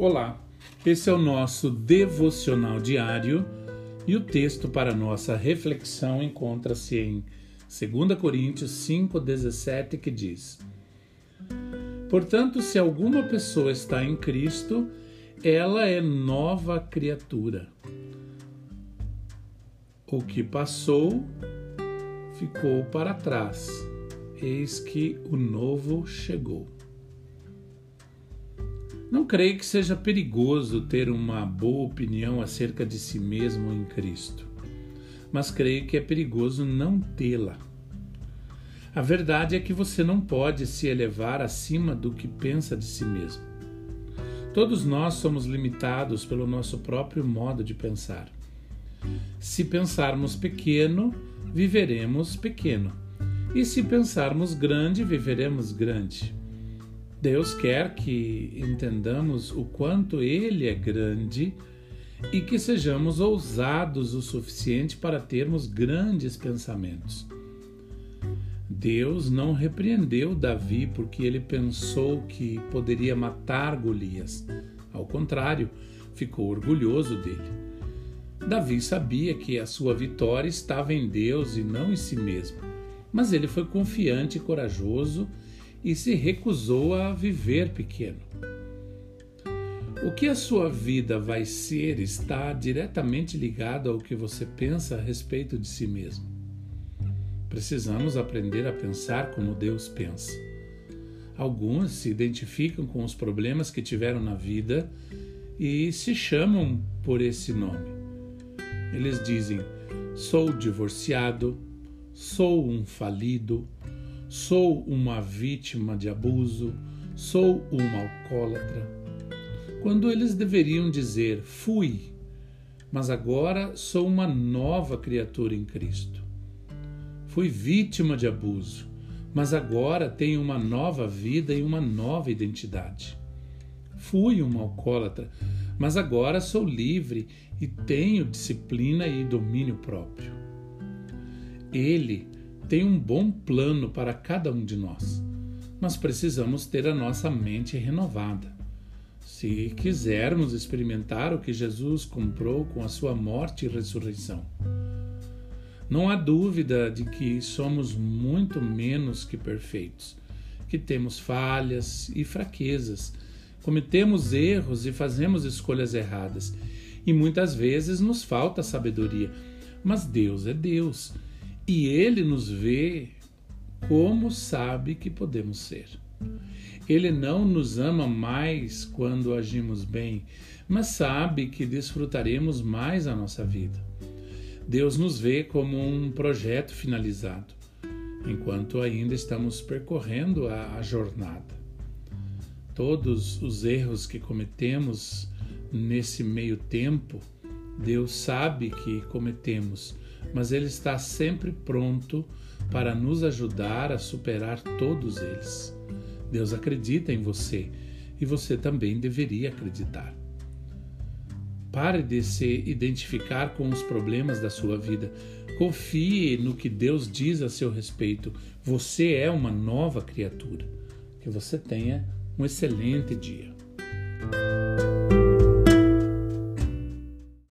Olá, esse é o nosso devocional diário e o texto para nossa reflexão encontra-se em 2 Coríntios 5,17 que diz: Portanto, se alguma pessoa está em Cristo, ela é nova criatura. O que passou ficou para trás, eis que o novo chegou. Não creio que seja perigoso ter uma boa opinião acerca de si mesmo em Cristo, mas creio que é perigoso não tê-la. A verdade é que você não pode se elevar acima do que pensa de si mesmo. Todos nós somos limitados pelo nosso próprio modo de pensar. Se pensarmos pequeno, viveremos pequeno. E se pensarmos grande, viveremos grande. Deus quer que entendamos o quanto Ele é grande e que sejamos ousados o suficiente para termos grandes pensamentos. Deus não repreendeu Davi porque ele pensou que poderia matar Golias. Ao contrário, ficou orgulhoso dele. Davi sabia que a sua vitória estava em Deus e não em si mesmo, mas ele foi confiante e corajoso e se recusou a viver pequeno. O que a sua vida vai ser está diretamente ligado ao que você pensa a respeito de si mesmo. Precisamos aprender a pensar como Deus pensa. Alguns se identificam com os problemas que tiveram na vida e se chamam por esse nome. Eles dizem: sou divorciado, sou um falido, Sou uma vítima de abuso, sou uma alcoólatra. Quando eles deveriam dizer fui, mas agora sou uma nova criatura em Cristo. Fui vítima de abuso, mas agora tenho uma nova vida e uma nova identidade. Fui uma alcoólatra, mas agora sou livre e tenho disciplina e domínio próprio. Ele tem um bom plano para cada um de nós, mas precisamos ter a nossa mente renovada. Se quisermos experimentar o que Jesus comprou com a sua morte e ressurreição. Não há dúvida de que somos muito menos que perfeitos, que temos falhas e fraquezas, cometemos erros e fazemos escolhas erradas, e muitas vezes nos falta sabedoria. Mas Deus é Deus e ele nos vê como sabe que podemos ser. Ele não nos ama mais quando agimos bem, mas sabe que desfrutaremos mais a nossa vida. Deus nos vê como um projeto finalizado, enquanto ainda estamos percorrendo a, a jornada. Todos os erros que cometemos nesse meio tempo, Deus sabe que cometemos mas Ele está sempre pronto para nos ajudar a superar todos eles. Deus acredita em você e você também deveria acreditar. Pare de se identificar com os problemas da sua vida. Confie no que Deus diz a seu respeito. Você é uma nova criatura. Que você tenha um excelente dia.